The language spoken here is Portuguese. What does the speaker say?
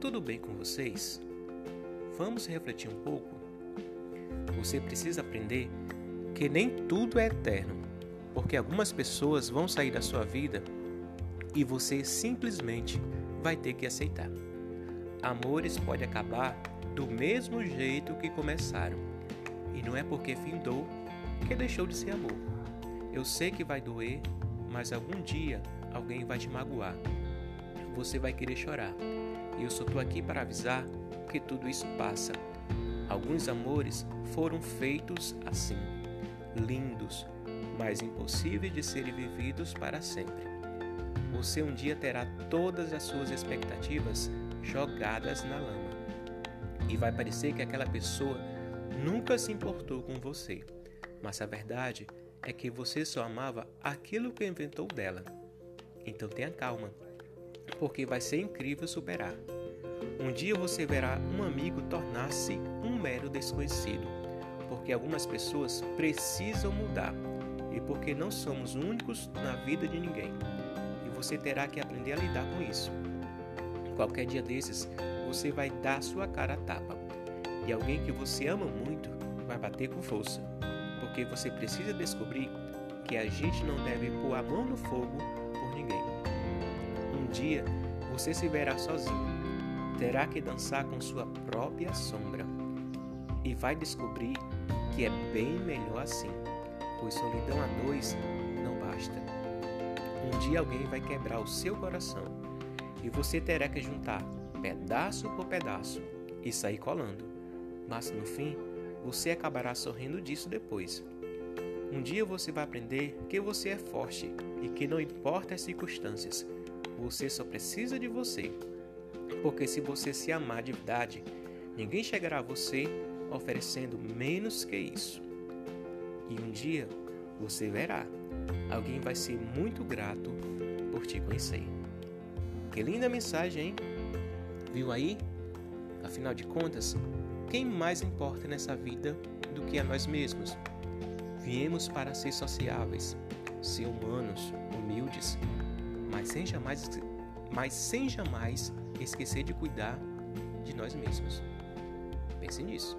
tudo bem com vocês? Vamos refletir um pouco? Você precisa aprender que nem tudo é eterno, porque algumas pessoas vão sair da sua vida e você simplesmente vai ter que aceitar. Amores podem acabar do mesmo jeito que começaram, e não é porque findou que deixou de ser amor. Eu sei que vai doer, mas algum dia alguém vai te magoar. Você vai querer chorar. E eu só estou aqui para avisar que tudo isso passa. Alguns amores foram feitos assim, lindos, mas impossíveis de serem vividos para sempre. Você um dia terá todas as suas expectativas jogadas na lama. E vai parecer que aquela pessoa nunca se importou com você, mas a verdade é que você só amava aquilo que inventou dela. Então tenha calma, porque vai ser incrível superar. Um dia você verá um amigo tornar-se um mero desconhecido, porque algumas pessoas precisam mudar e porque não somos únicos na vida de ninguém. E você terá que aprender a lidar com isso. Qualquer dia desses, você vai dar sua cara a tapa. E alguém que você ama muito vai bater com força, porque você precisa descobrir que a gente não deve pôr a mão no fogo dia você se verá sozinho, terá que dançar com sua própria sombra e vai descobrir que é bem melhor assim, pois solidão a dois não basta. Um dia alguém vai quebrar o seu coração e você terá que juntar pedaço por pedaço e sair colando mas no fim você acabará sorrindo disso depois. Um dia você vai aprender que você é forte e que não importa as circunstâncias, você só precisa de você. Porque se você se amar de verdade, ninguém chegará a você oferecendo menos que isso. E um dia você verá, alguém vai ser muito grato por te conhecer. Que linda mensagem, hein? Viu aí? Afinal de contas, quem mais importa nessa vida do que a nós mesmos? Viemos para ser sociáveis, ser humanos, humildes, mas sem jamais, mas sem jamais esquecer de cuidar de nós mesmos. Pense nisso.